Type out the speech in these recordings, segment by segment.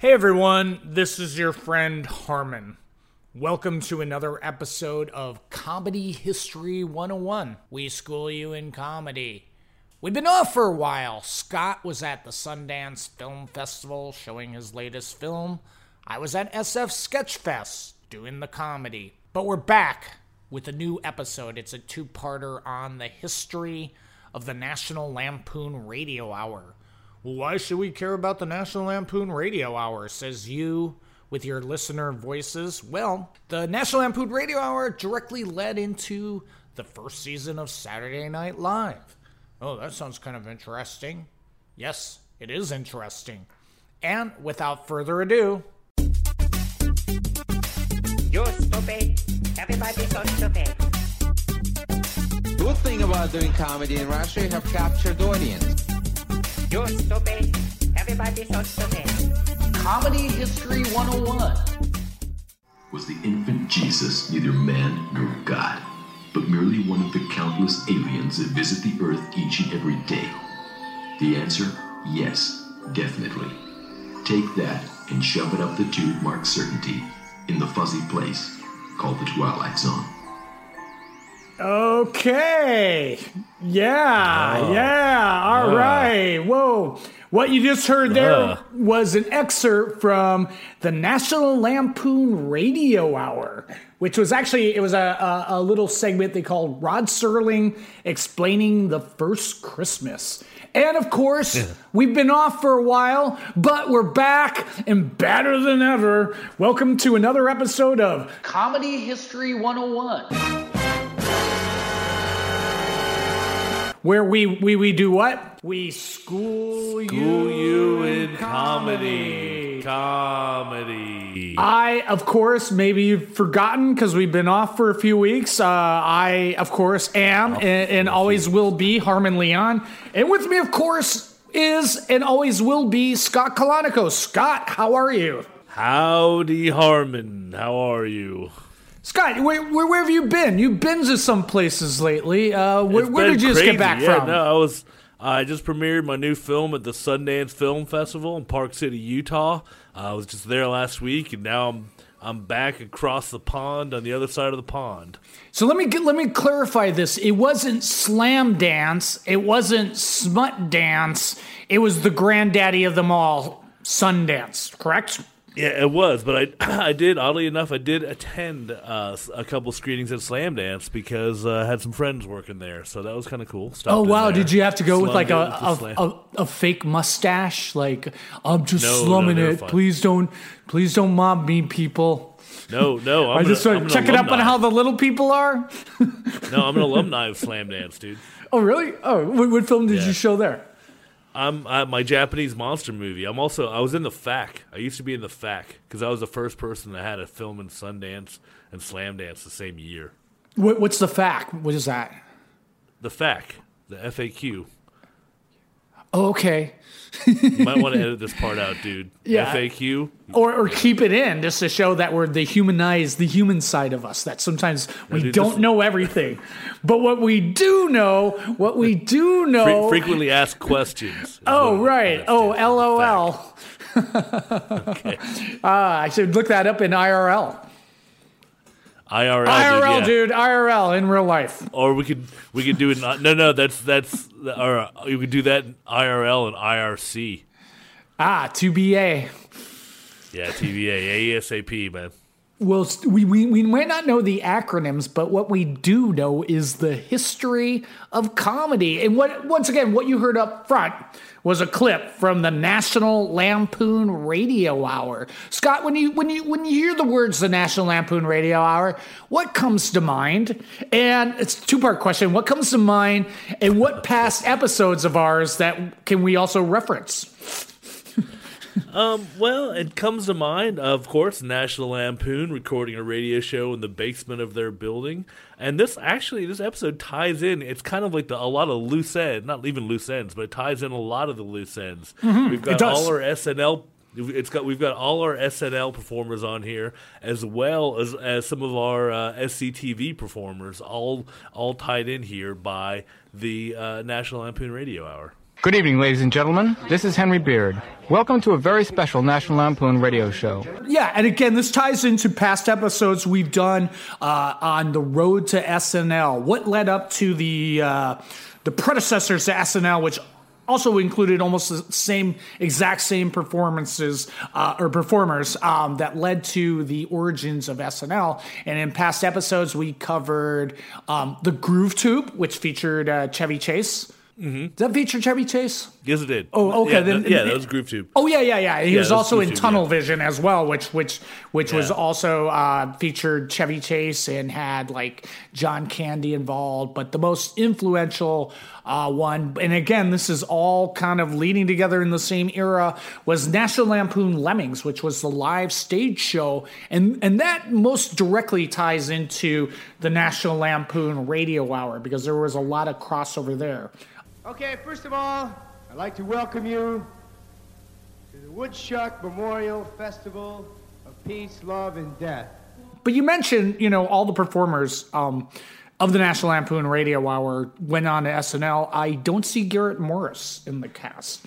Hey everyone, this is your friend Harmon. Welcome to another episode of Comedy History 101. We school you in comedy. We've been off for a while. Scott was at the Sundance Film Festival showing his latest film. I was at SF Sketchfest doing the comedy. But we're back with a new episode. It's a two parter on the history of the National Lampoon Radio Hour. Well, why should we care about the National Lampoon Radio Hour? Says you with your listener voices. Well, the National Lampoon Radio Hour directly led into the first season of Saturday Night Live. Oh, that sounds kind of interesting. Yes, it is interesting. And without further ado, You're stupid. Everybody's so stupid. Good thing about doing comedy in Russia, you have captured audience. You're stupid. Everybody's so stupid. Comedy History 101. Was the infant Jesus neither man nor God, but merely one of the countless aliens that visit the earth each and every day? The answer yes, definitely. Take that and shove it up the tube marked certainty in the fuzzy place called the Twilight Zone. Okay. Yeah, yeah. All right. Whoa. What you just heard there Uh. was an excerpt from the National Lampoon Radio Hour, which was actually it was a, a, a little segment they called Rod Serling explaining the first Christmas. And of course, we've been off for a while, but we're back and better than ever. Welcome to another episode of Comedy History 101. Where we, we, we do what? We school, School you in comedy. Comedy. I, of course, maybe you've forgotten because we've been off for a few weeks. Uh, I, of course, am and, and always will be Harmon Leon. And with me, of course, is and always will be Scott Calonico. Scott, how are you? Howdy, Harmon. How are you? Scott, where, where, where have you been? You've been to some places lately. Uh, where where did you just get back yeah, from? No, I was. I just premiered my new film at the Sundance Film Festival in Park City, Utah. I was just there last week, and now I'm I'm back across the pond on the other side of the pond. So let me get, let me clarify this. It wasn't slam dance. It wasn't smut dance. It was the granddaddy of them all, Sundance. Correct? Yeah, it was, but I I did oddly enough I did attend uh, a couple screenings at Slamdance because uh, I had some friends working there, so that was kind of cool. Stopped Oh wow! Did you have to go with like a with a, a, a fake mustache? Like I'm just No, no, slumming they're it. fine. Please don't, please don't mob me, people. No, no, I'm I just started checking up on how the little people are. No, I'm an alumni of Slamdance, dude. Oh really? Oh, what, what film did Yeah. you show there? I'm I, my Japanese monster movie. I'm also I was in the FAC. I used to be in the FAC because I was the first person that had a film in Sundance and Slamdance the same year. What, what's the fact? What is that? The FAC, the FAQ. Oh, okay. You might want to edit this part out, dude. Yeah. FAQ. or or keep it in just to show that we're the humanize the human side of us that sometimes we dude, don't this- know everything but what we do know what we do Fre- know frequently asked questions. oh right oh lol FAQ. Ah, i should look that up in irl IRL, irl dude, yeah. dude irl in real life Or we could we could do it. in- No, no, that's that's or you could do that in IRL and IRC. ah 2ba Yeah, TBA, ASAP, man. Well, we, we, we might not know the acronyms, but what we do know is the history of comedy. And what once again, what you heard up front was a clip from the National Lampoon Radio Hour. Scott, when you when you when you hear the words the National Lampoon Radio Hour, what comes to mind? And it's a two-part question. What comes to mind and what past episodes of ours that can we also reference? Um, well, it comes to mind, of course, National Lampoon recording a radio show in the basement of their building, and this actually this episode ties in. It's kind of like the, a lot of loose ends, not even loose ends, but it ties in a lot of the loose ends. We've got does. all our SNL. It's got we've got all our SNL performers on here, as well as as some of our uh, SCTV performers, all all tied in here by the uh, National Lampoon Radio Hour. Good evening, ladies and gentlemen. This is Henry Beard. Welcome to a very special National Lampoon radio show. Yeah, and again, this ties into past episodes we've done uh, on the road to SNL. What led up to the uh, the predecessors to SNL, which also included almost the same exact same performances uh, or performers um, that led to the origins of SNL. And in past episodes, we covered um, the Groove Tube, which featured uh, Chevy Chase. Mm-hmm. Did that feature Chevy Chase? Yes, it did. Oh, okay, Yeah, then- that, yeah, that was Groove Tube. Oh yeah, yeah, yeah. He Yeah, was also in Tube, Tunnel yeah. Vision as well, which which which was also uh, featured Chevy Chase and had like John Candy involved. But the most influential uh, one, and again, this is all kind of leading together in the same era, was National Lampoon Lemmings, which was the live stage show, and and that most directly ties into the National Lampoon Radio Hour because there was a lot of crossover there. Okay, first of all, I'd like to welcome you to the Woodshuck Memorial Festival of Peace, Love, and Death. But you mentioned, you know, all the performers um, of the National Lampoon Radio Hour went on to SNL. I don't see Garrett Morris in the cast.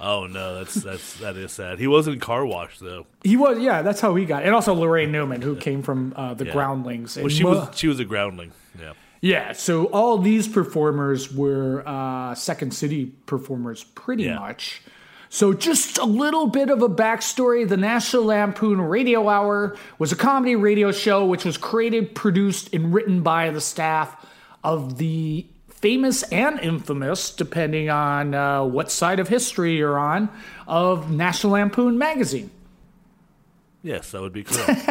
Oh no, that's that's that is sad. He wasn't in Car Wash though. He was, yeah, that's how he got. And also Laraine Newman, who came from uh, the Yeah. Groundlings. Well, she mo- was she was a groundling. Yeah. Yeah, so all these performers were uh, Second City performers, pretty Yeah. much. So, just a little bit of a backstory. The National Lampoon Radio Hour was a comedy radio show which was created, produced, and written by the staff of the famous and infamous, depending on uh, what side of history you're on, of National Lampoon magazine. Yes, that would be correct.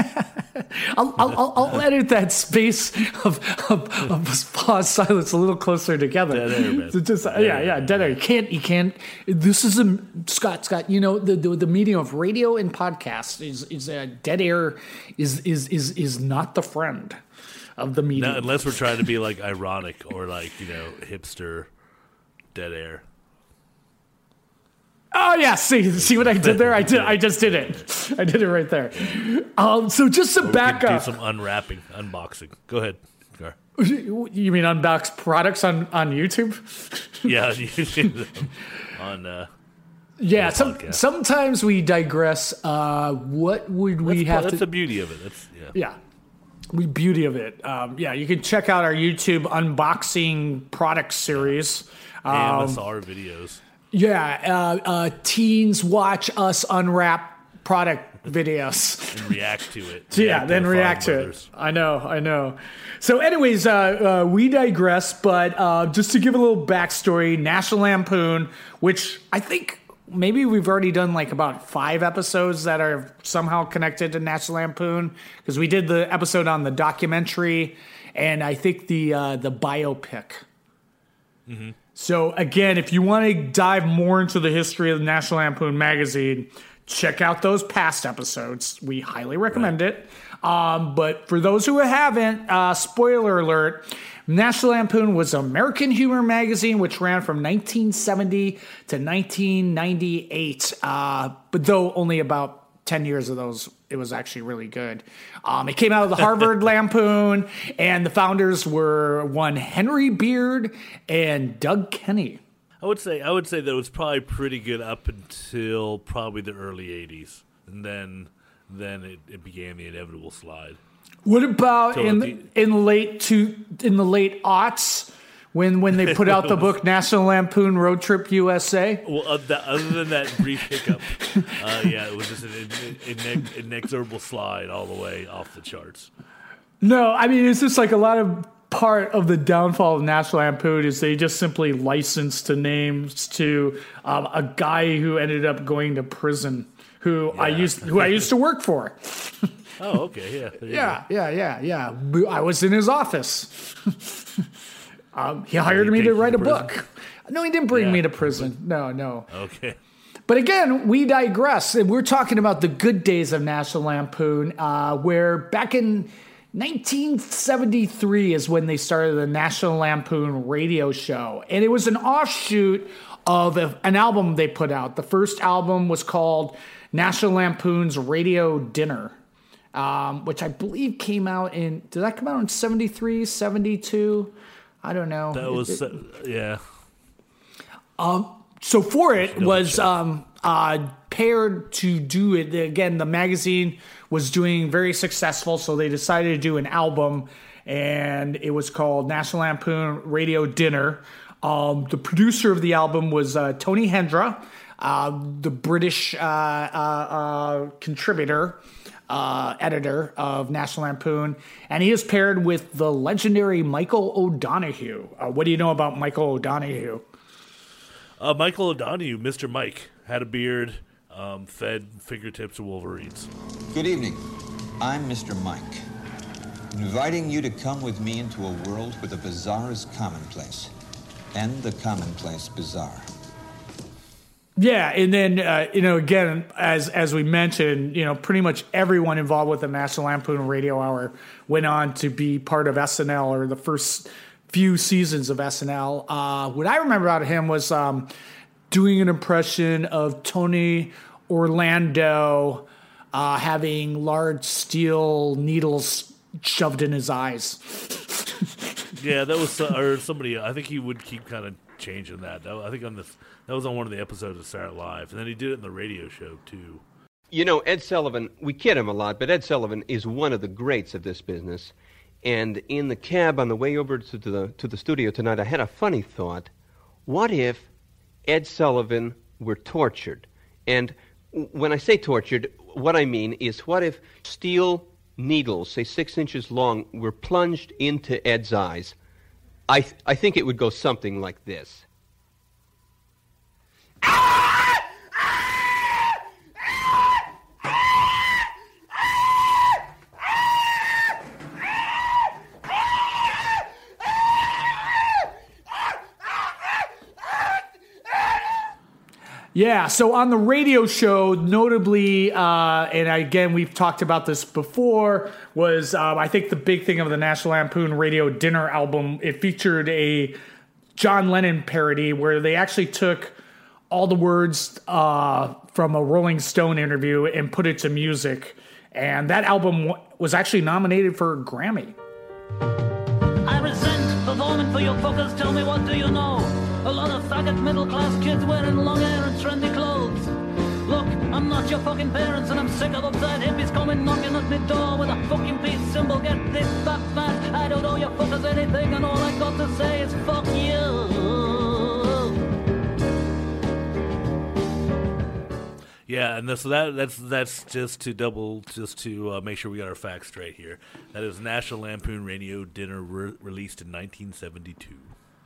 I'll, I'll, I'll, I'll edit that space of, of, of pause silence a little closer together. Dead air, just, Dead yeah, air. yeah, dead air. You can't, you can't. This is a Scott, Scott. You know the the, the medium of radio and podcast is is uh, dead air is is is is not the friend of the medium. no, unless we're trying to be like ironic or like you know hipster, dead air. Oh yeah, see see what I did there? I did. I just did it. I did it right there. Um, so just to back up, do some unwrapping, unboxing. Go ahead. You mean unbox products on on YouTube? Yeah, on uh, Yeah, some, sometimes we digress. Uh, what would we that's, have that's to? the beauty of it. That's yeah. yeah, we beauty of it. Um, yeah, you can check out our YouTube unboxing product series. Um, AMSR videos. Yeah, uh, uh, teens watch us unwrap product videos. and react to it. So, yeah, then the react to Farm it. I know, I know. So, anyways, uh, uh, we digress, but uh, just to give a little backstory National Lampoon, which I think maybe we've already done like about five episodes that are somehow connected to National Lampoon, because we did the episode on the documentary and I think the, uh, the biopic. So again, if you want to dive more into the history of the National Lampoon magazine, check out those past episodes. We highly recommend it. Um, but for those who haven't, uh, spoiler alert: National Lampoon was an American humor magazine which ran from 1970 to 1998. Uh, but though only about 10 years of those it was actually really good. Um, it came out of the harvard lampoon and the founders were one henry beard and doug kenney. I would say I would say that it was probably pretty good up until probably the early '80s, and then then it, it began the inevitable slide. what about So in the- in late two in the late aughts when when they put out the book national lampoon road trip usa Well, other than that brief hiccup, uh, yeah, it was just an in, in, inexorable slide all the way off the charts. No, I mean it's just like a lot of part of the downfall of National Lampoon is they just simply licensed the names to um, a guy who ended up going to prison, who I used who I used to work for. Oh, okay, yeah, Yeah, yeah, yeah, yeah. I was in his office. um, he hired me to write a prison? book. No, he didn't bring Yeah. me to prison. No, no. Okay. But again, we digress. And We're talking about the good days of National Lampoon, uh, where back in 1973 is when they started the National Lampoon radio show. And it was an offshoot of an album they put out. The first album was called National Lampoon's Radio Dinner, um, which I believe came out in, did that come out in 73, 72? I don't know. That was it- uh, yeah. so for it was um, uh, paired to do it again. The magazine was doing very successful, so they decided to do an album, and it was called National Lampoon Radio Dinner. Um, the producer of the album was uh, Tony Hendra, uh, the British uh, uh, uh, contributor. Uh, editor of National Lampoon, and he is paired with the legendary Michael O'Donoghue. Uh, what do you know about Michael O'Donoghue? Uh, Michael O'Donoghue, Mr. Mike, had a beard, um, fed fingertips of Wolverines. Good evening. I'm Mr. Mike, inviting you to come with me into a world where the bizarre is commonplace and the commonplace bizarre. Yeah, and then uh, you know, again, as as we mentioned, you know, pretty much everyone involved with the National Lampoon Radio Hour went on to be part of SNL or the first few seasons of SNL. Uh, what I remember about him was um, doing an impression of Tony Orlando uh, having large steel needles shoved in his eyes. Yeah, that was uh, or somebody. I think he would keep kind of changing that. That- I think on this that was on one of the episodes of Saturday Live, and then he did it in the radio show too. You know, Ed Sullivan, we kid him a lot, but Ed Sullivan is one of the greats of this business. And in the cab on the way over to the, to the studio tonight, I had a funny thought. What if Ed Sullivan were tortured? And when I say tortured, what I mean is what if steel needles, say six inches long, were plunged into Ed's eyes? I, I think it would go something like this. Yeah, so on the radio show, notably, uh, and again, we've talked about this before, was um, I think the big thing of the National Lampoon Radio Dinner album. It featured a John Lennon parody where they actually took all the words uh, from a Rolling Stone interview and put it to music. And that album w- was actually nominated for a Grammy. I resent performing for your fuckers. Tell me what do you know? A lot of faggot middle class kids wearing long hair and trendy clothes. Look, I'm not your fucking parents, and I'm sick of uptight hippies coming knocking at my door with a fucking peace symbol. Get this that fast. I don't owe your fuckers anything, and all I got to say is fuck you. Yeah, and so that that's that's just to double, just to uh, make sure we got our facts straight here. That is National Lampoon Radio Dinner re- released in 1972.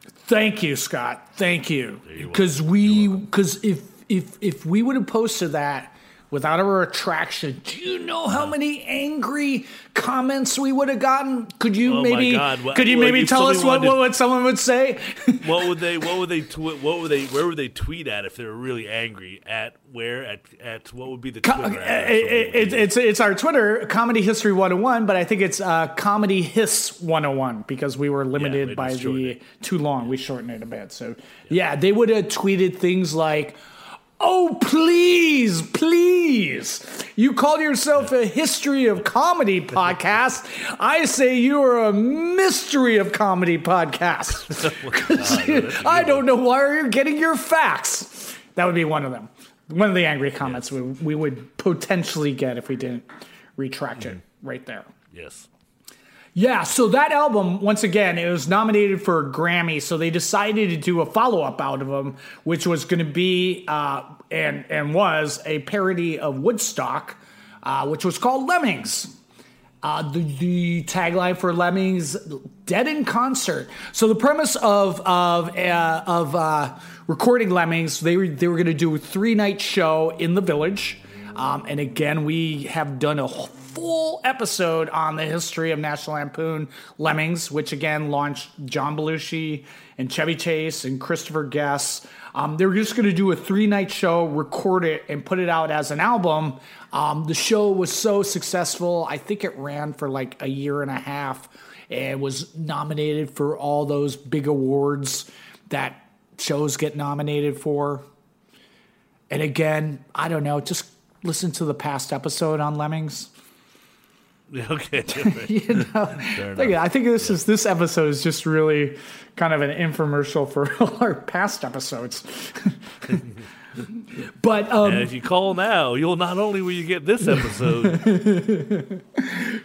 Thank you, Scott. Thank you. Because we, because if if if we would have posted that without a retraction, do you know how many angry comments we would have gotten? Could you Oh maybe? What- could you what maybe tell us what, what what someone would say? What would they? What would they? Tw- what would they? Where would they tweet at if they were really angry? At where? At at what would be the Co- Twitter? it- it- it- it's it's our Twitter comedy history 101, but I think it's uh, comedy hiss 101 because we were limited we by the too long. We shortened it a bit. So yeah, they would have tweeted things like. Oh, please, please. You call yourself a history of comedy podcast. I say you are a mystery of comedy podcast. I don't know where you're getting your facts. That would be one of them. One of the angry comments we, we would potentially get if we didn't retract it right there. yes. Yeah, so that album, once again, it was nominated for a Grammy. So they decided to do a follow up out of them, which was going to be uh, and and was a parody of Woodstock, uh, which was called Lemmings. Uh, the, the tagline for Lemmings, "Dead in Concert." So the premise of of uh, of uh, recording Lemmings, they were they were going to do a three night show in the village, um, and again, we have done a full episode on the history of National Lampoon Lemmings, which again launched John Belushi and Chevy Chase and Christopher Guest. Um, they were just going to do a three night show, record it, and put it out as an album. Um, the show was so successful. I think it ran for like a year and a half and was nominated for all those big awards that shows get nominated for. And again, I don't know, just listen to the past episode on Lemmings. Okay. you know, I think this is this episode is just really kind of an infomercial for all our past episodes. but um, if you call now, you'll not only will you get this episode,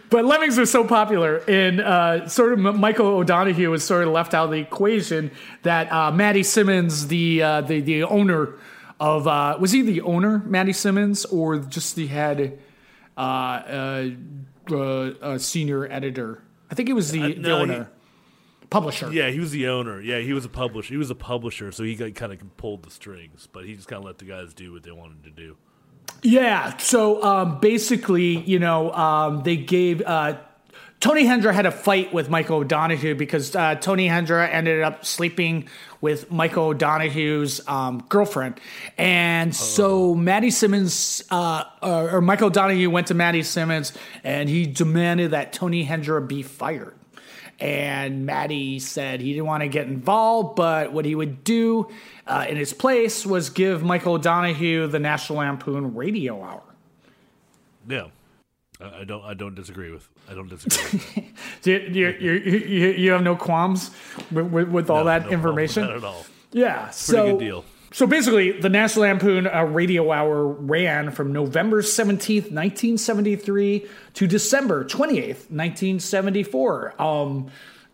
But Lemmings was so popular, and uh, sort of M- Michael O'Donoghue was sort of left out of the equation. That uh, Matty Simmons, the uh, the the owner of uh, was he the owner, Matty Simmons, or just the head uh, uh, uh, uh, senior editor? I think it was the, Uh, the no, he- owner, publisher. yeah, he was the owner. Yeah, he was a publisher. He was a publisher, so he got, kind of pulled the strings, but he just kind of let the guys do what they wanted to do. Yeah. So um, basically, you know, um, they gave uh, Tony Hendra had a fight with Michael O'Donoghue because uh, Tony Hendra ended up sleeping with Michael O'Donoghue's um, girlfriend, and so Matty Simmons uh, or, or Michael O'Donoghue went to Matty Simmons and he demanded that Tony Hendra be fired. And Matty said he didn't want to get involved, but what he would do uh, in his place was give Michael O'Donoghue the National Lampoon Radio Hour. Yeah, I, don't. I don't disagree with. I don't disagree. Do you, you, you, you, you have no qualms with, with, with all that. that No information? that at all. Yeah, Pretty so good deal. So basically, the National Lampoon uh, Radio Hour ran from November 17th, 1973 to December 28th, 1974. Um,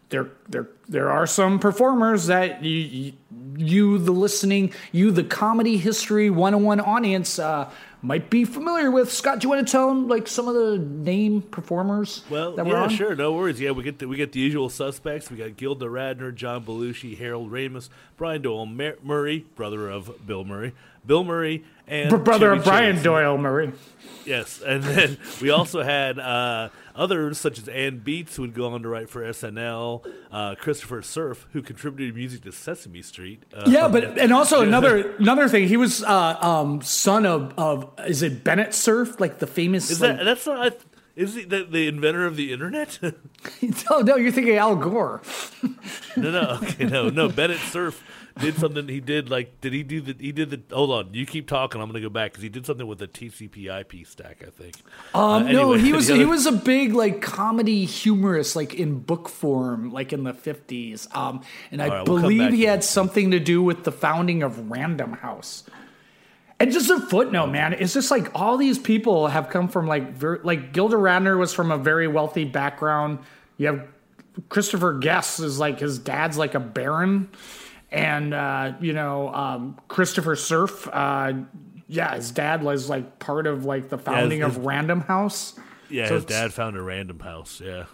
there, there, there are some performers that you, you, you, the listening, you, the comedy history 101 audience, uh, might be familiar with. Scott, do you want to tell them like some of the name performers Well, that were yeah, on? sure, no worries. Yeah, we get the, we get the usual suspects. We got Gilda Radner, John Belushi, Harold Ramis, Brian Doyle Murray, brother of Bill Murray, Bill Murray, and Br- brother of Brian Chase. Doyle Murray. Yes, and then we also had uh, others such as Anne Beatts, who would go on to write for SNL, uh, Christopher Cerf, who contributed music to Sesame Street. Uh, Yeah, but and also another another thing, he was uh, um, son of of is it Bennett Cerf, like the famous? is like, that that's not? Is he the, the inventor of the internet? no, no, you're thinking Al Gore. no, no, okay, no, no. Bennett Cerf did something. He did like, did he do the? He did the. Hold on, you keep talking. I'm gonna go back because he did something with the TCP/IP stack. I think. Um, Uh, no, he was the he was a big like comedy humorist, like in book form, like in the fifties. Um, and I right, we'll believe he had something to do with the founding of Random House. And just a footnote, man. It's just like all these people have come from like ver- like Gilda Radner was from a very wealthy background. You have Christopher Guest is like his dad's like a baron, and uh, you know um, Christopher Cerf. Uh, yeah, his dad was like part of like the founding his- of Random House. Yeah, So his dad found a Random House. Yeah.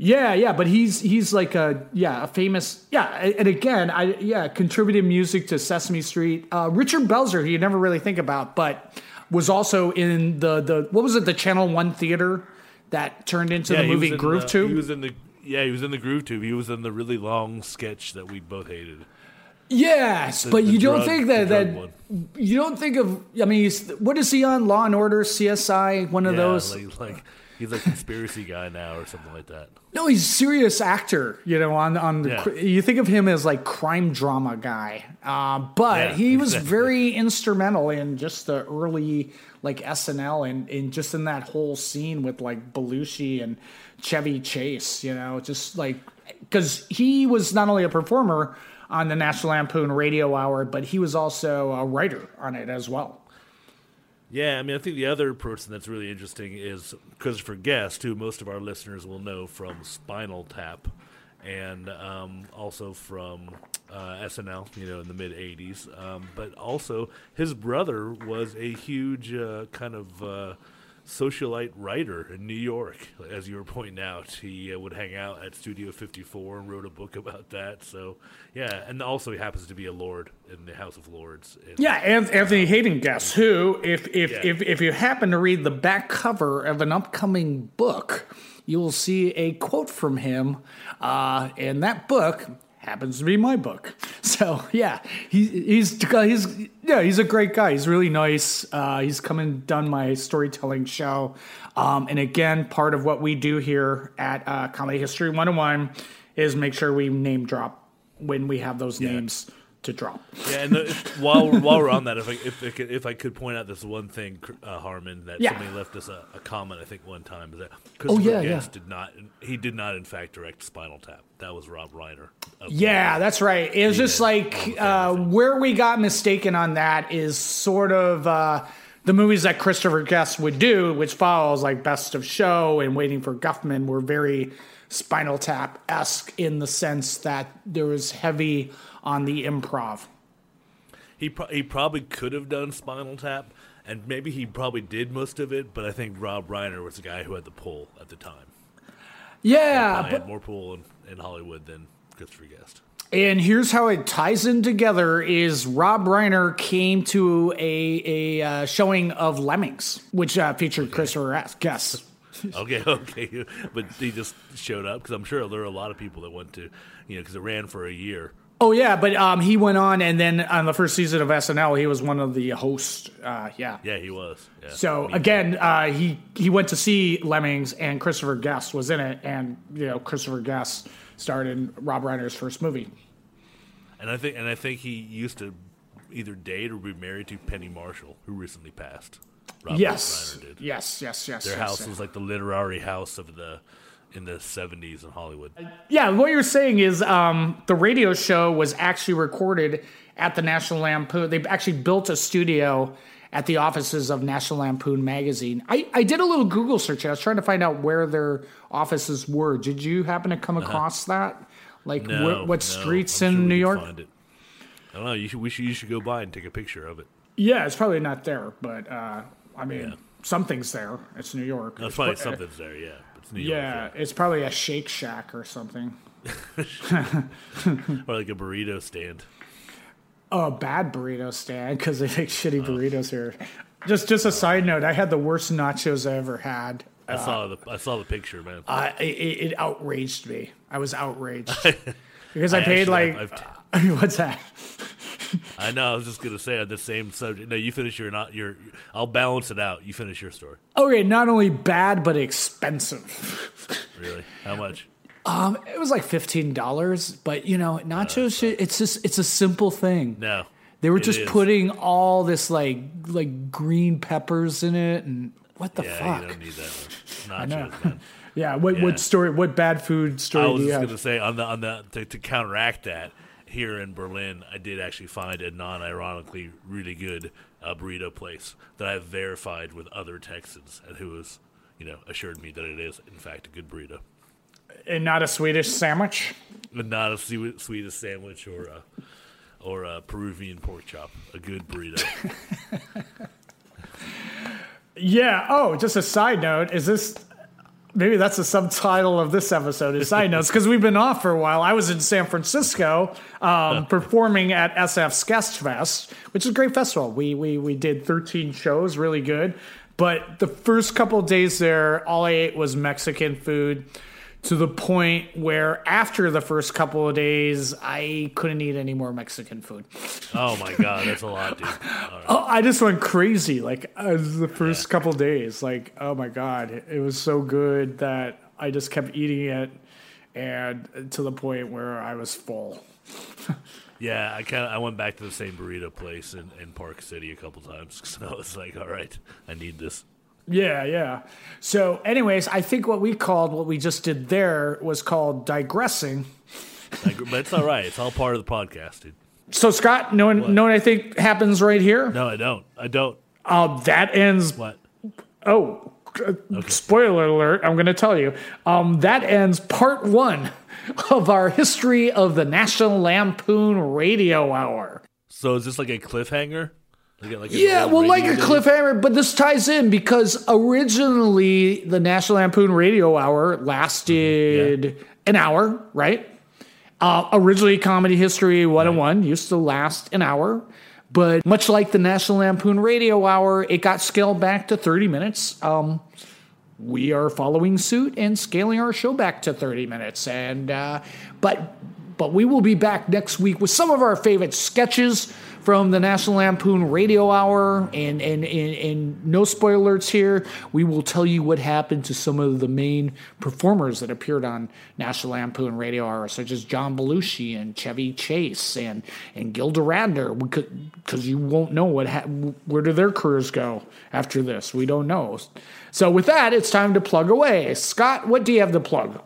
Yeah, yeah, but he's he's like a yeah a famous yeah, and again I yeah contributed music to Sesame Street. Uh, Richard Belzer, who you never really think about, but was also in the the what was it the Channel One theater that turned into yeah, the movie Groove the- Tube. He was in the. Yeah, he was in the Groove Tube. He was in the really long sketch that we both hated. Yes, The- but the you don't think that that one. you don't think of. I mean, he's, what is he on? Law and Order, CSI, one of yeah, those. Like, like he's a conspiracy guy now or something like that. No, he's a serious actor. You know, on on the, Yeah. you think of him as like crime drama guy, uh, but Yeah, he was very instrumental in just the early like SNL and, and just in that whole scene with like Belushi and Chevy Chase. You know, just like because he was not only a performer on the National Lampoon Radio Hour, but he was also a writer on it as well. Yeah, I mean, I think the other person that's really interesting is Christopher Guest, who most of our listeners will know from Spinal Tap, and um, also from uh, SNL, you know, in the mid '80s. Um, but also, his brother was a huge uh, kind of uh, socialite writer in New York. As you were pointing out, he uh, would hang out at Studio 54 and wrote a book about that. So, yeah, and also he happens to be a lord in the House of Lords. in- Yeah, An- Anthony Haden-Guest who, if if, Yeah. if if you happen to read the back cover of an upcoming book, you will see a quote from him, uh, and that book happens to be my book. So yeah, he, he's he's yeah he's a great guy. He's really nice. Uh, he's come and done my storytelling show, um, and again, part of what we do here at uh, Comedy History 101 is make sure we name drop when we have those names to drop. Yeah, and the, if, while while we're on that, if I if I could, if I could point out this one thing, uh, Harmon, that Yeah. somebody left us a, a comment. I think one time is that Oh, Christopher yeah, yeah. Guest did not. He did not, in fact, direct Spinal Tap. That was Rob Reiner. Yeah, that's right. It was just like uh, where we got mistaken on that is sort of uh, the movies that Christopher Guest would do, which follows like Best of Show and Waiting for Guffman, were very Spinal Tap esque in the sense that there was heavy on the improv. He pro- he probably could have done Spinal Tap, and maybe he probably did most of it. But I think Rob Reiner was the guy who had the pull at the time. Yeah, but had more pull in, in Hollywood than Christopher Guest. And here's how it ties in together: is Rob Reiner came to a a uh, showing of Lemmings, which uh, featured Christopher Guest. okay, okay, but he just showed up because I'm sure there are a lot of people that went to, you know, because it ran for a year. Oh yeah, but um, he went on, and then on the first season of SNL, he was one of the hosts. Uh, yeah. Yeah, he was. Yeah. So again, uh, he he went to see Lemmings, and Christopher Guest was in it, and you know Christopher Guest starred in Rob Reiner's first movie. And I think and I think he used to either date or be married to Penny Marshall, who recently passed. Robert yes, Reiner did. yes, yes, yes. Their yes, house yes. was like the literary house of the in the seventies in Hollywood. Yeah, what you're saying is um, the radio show was actually recorded at the National Lampoon. They actually built a studio at the offices of National Lampoon magazine. I, I did a little Google search. I was trying to find out where their offices were. Did you happen to come across that? Like Uh-huh. No, wh- what no, streets I'm in we New York? I don't know. You should, we should, you should go by and take a picture of it. Yeah, it's probably not there, but uh, I mean, something's there. It's New York. That's It's probably pro- something's there. Yeah, it's New York. Yeah, it's probably a Shake Shack or something. or like a burrito stand. a bad burrito stand because they make Oh. shitty burritos here. Just just a side note, I had the worst nachos I ever had. I saw the I saw the picture, man. Uh, it, it outraged me. I was outraged because I, I paid like what's that? I know. I was just gonna say on the same subject. No, you finish your not your. I'll balance it out. You finish your story. Okay, not only bad but expensive. Really? How much? Um, it was like fifteen dollars, but you know, nachos. shit, it's just it's a simple thing. No. They were just is. putting all this like like green peppers in it, and what the yeah, fuck? you don't need that. I know. Nachos. Yeah, what Yeah. what story? What bad food story I was just have? gonna say on the on the to, to counteract that here in Berlin, I did actually find a non-ironically really good uh, burrito place that I have verified with other Texans and who has you know assured me that it is in fact a good burrito, and not a Swedish sandwich. but not a Swedish sandwich or a or a Peruvian pork chop. A good burrito. Yeah. Oh, just a side note. Is this maybe that's the subtitle of this episode? Is side notes because we've been off for a while. I was in San Francisco um, performing at SF Sketchfest, which is a great festival. We we we did 13 shows, really good. But the first couple of days there, all I ate was Mexican food. To the point where after the first couple of days, I couldn't eat any more Mexican food. oh my god, that's a lot, dude. Right. Oh, I just went crazy. Like uh, the first couple days, like oh my god, it was so good that I just kept eating it, and to the point where I was full. Yeah, I kind of I went back to the same burrito place in, in Park City a couple times because I was like, all right, I need this. Yeah, yeah. So, anyways, I think what we called what we just did there was called digressing. But it's all right. It's all part of the podcast, dude. So, Scott, know, no what I think happens right here? No, I don't. I don't. Uh, that ends. What? Oh, uh, spoiler alert! I'm going to tell you. Um, that ends part one of our history of the National Lampoon Radio Hour. So is this like a cliffhanger? Like, a- like a Yeah, well, like a cliffhanger, but this ties in because originally the National Lampoon Radio Hour lasted an hour, right? Uh, originally, Comedy History 101 used to last an hour, but much like the National Lampoon Radio Hour, it got scaled back to 30 minutes. Um, we are following suit and scaling our show back to 30 minutes. And uh, but but we will be back next week with some of our favorite sketches from the National Lampoon Radio Hour. And, and, and, and no spoilers here. We will tell you what happened to some of the main performers that appeared on National Lampoon Radio Hour, such as John Belushi and Chevy Chase and, and Gilda Radner, because you won't know what ha- where do their careers go after this. We don't know. So with that, it's time to plug away. Scott, what do you have to plug?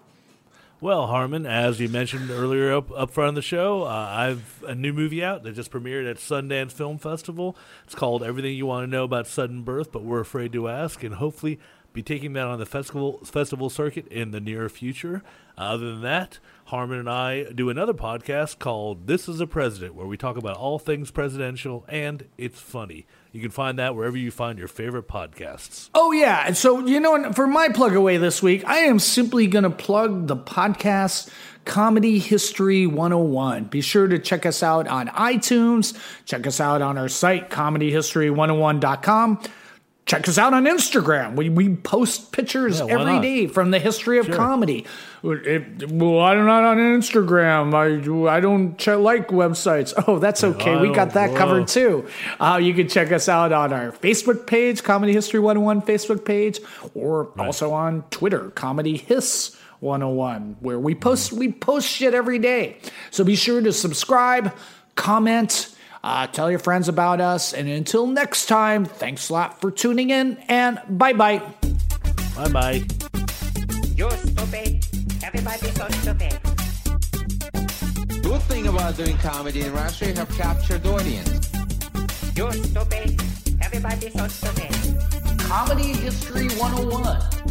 Well, Harmon, as you mentioned earlier up, up front of the show, uh, I've a new movie out that just premiered at Sundance Film Festival. It's called Everything You Want to Know About Sudden Birth, but We're Afraid to Ask, and hopefully be taking that on the festival festival circuit in the near future. Uh, other than that, Harmon and I do another podcast called This is a President, where we talk about all things presidential, and it's funny. You can find that wherever you find your favorite podcasts. Oh, yeah. And so, you know, for my plug away this week, I am simply going to plug the podcast Comedy History 101. Be sure to check us out on iTunes. Check us out on our site, comedyhistory101.com. Check us out on Instagram. We, we post pictures Yeah, every not? day from the history of Sure. comedy. It- well, I'm not on Instagram. I, I don't ch- like websites. Oh, that's okay. we got that covered too. Uh, you can check us out on our Facebook page, Comedy History 101 Facebook page, or also on Twitter, Comedy Hiss 101, where we post we post shit every day. So be sure to subscribe, comment, uh, tell your friends about us, and until next time, thanks a lot for tuning in, and bye bye. Bye bye. You're stupid. Everybody's so stupid. Good thing about doing comedy in Russia, you have captured audience. You're stupid. Everybody's so stupid. Comedy History 101.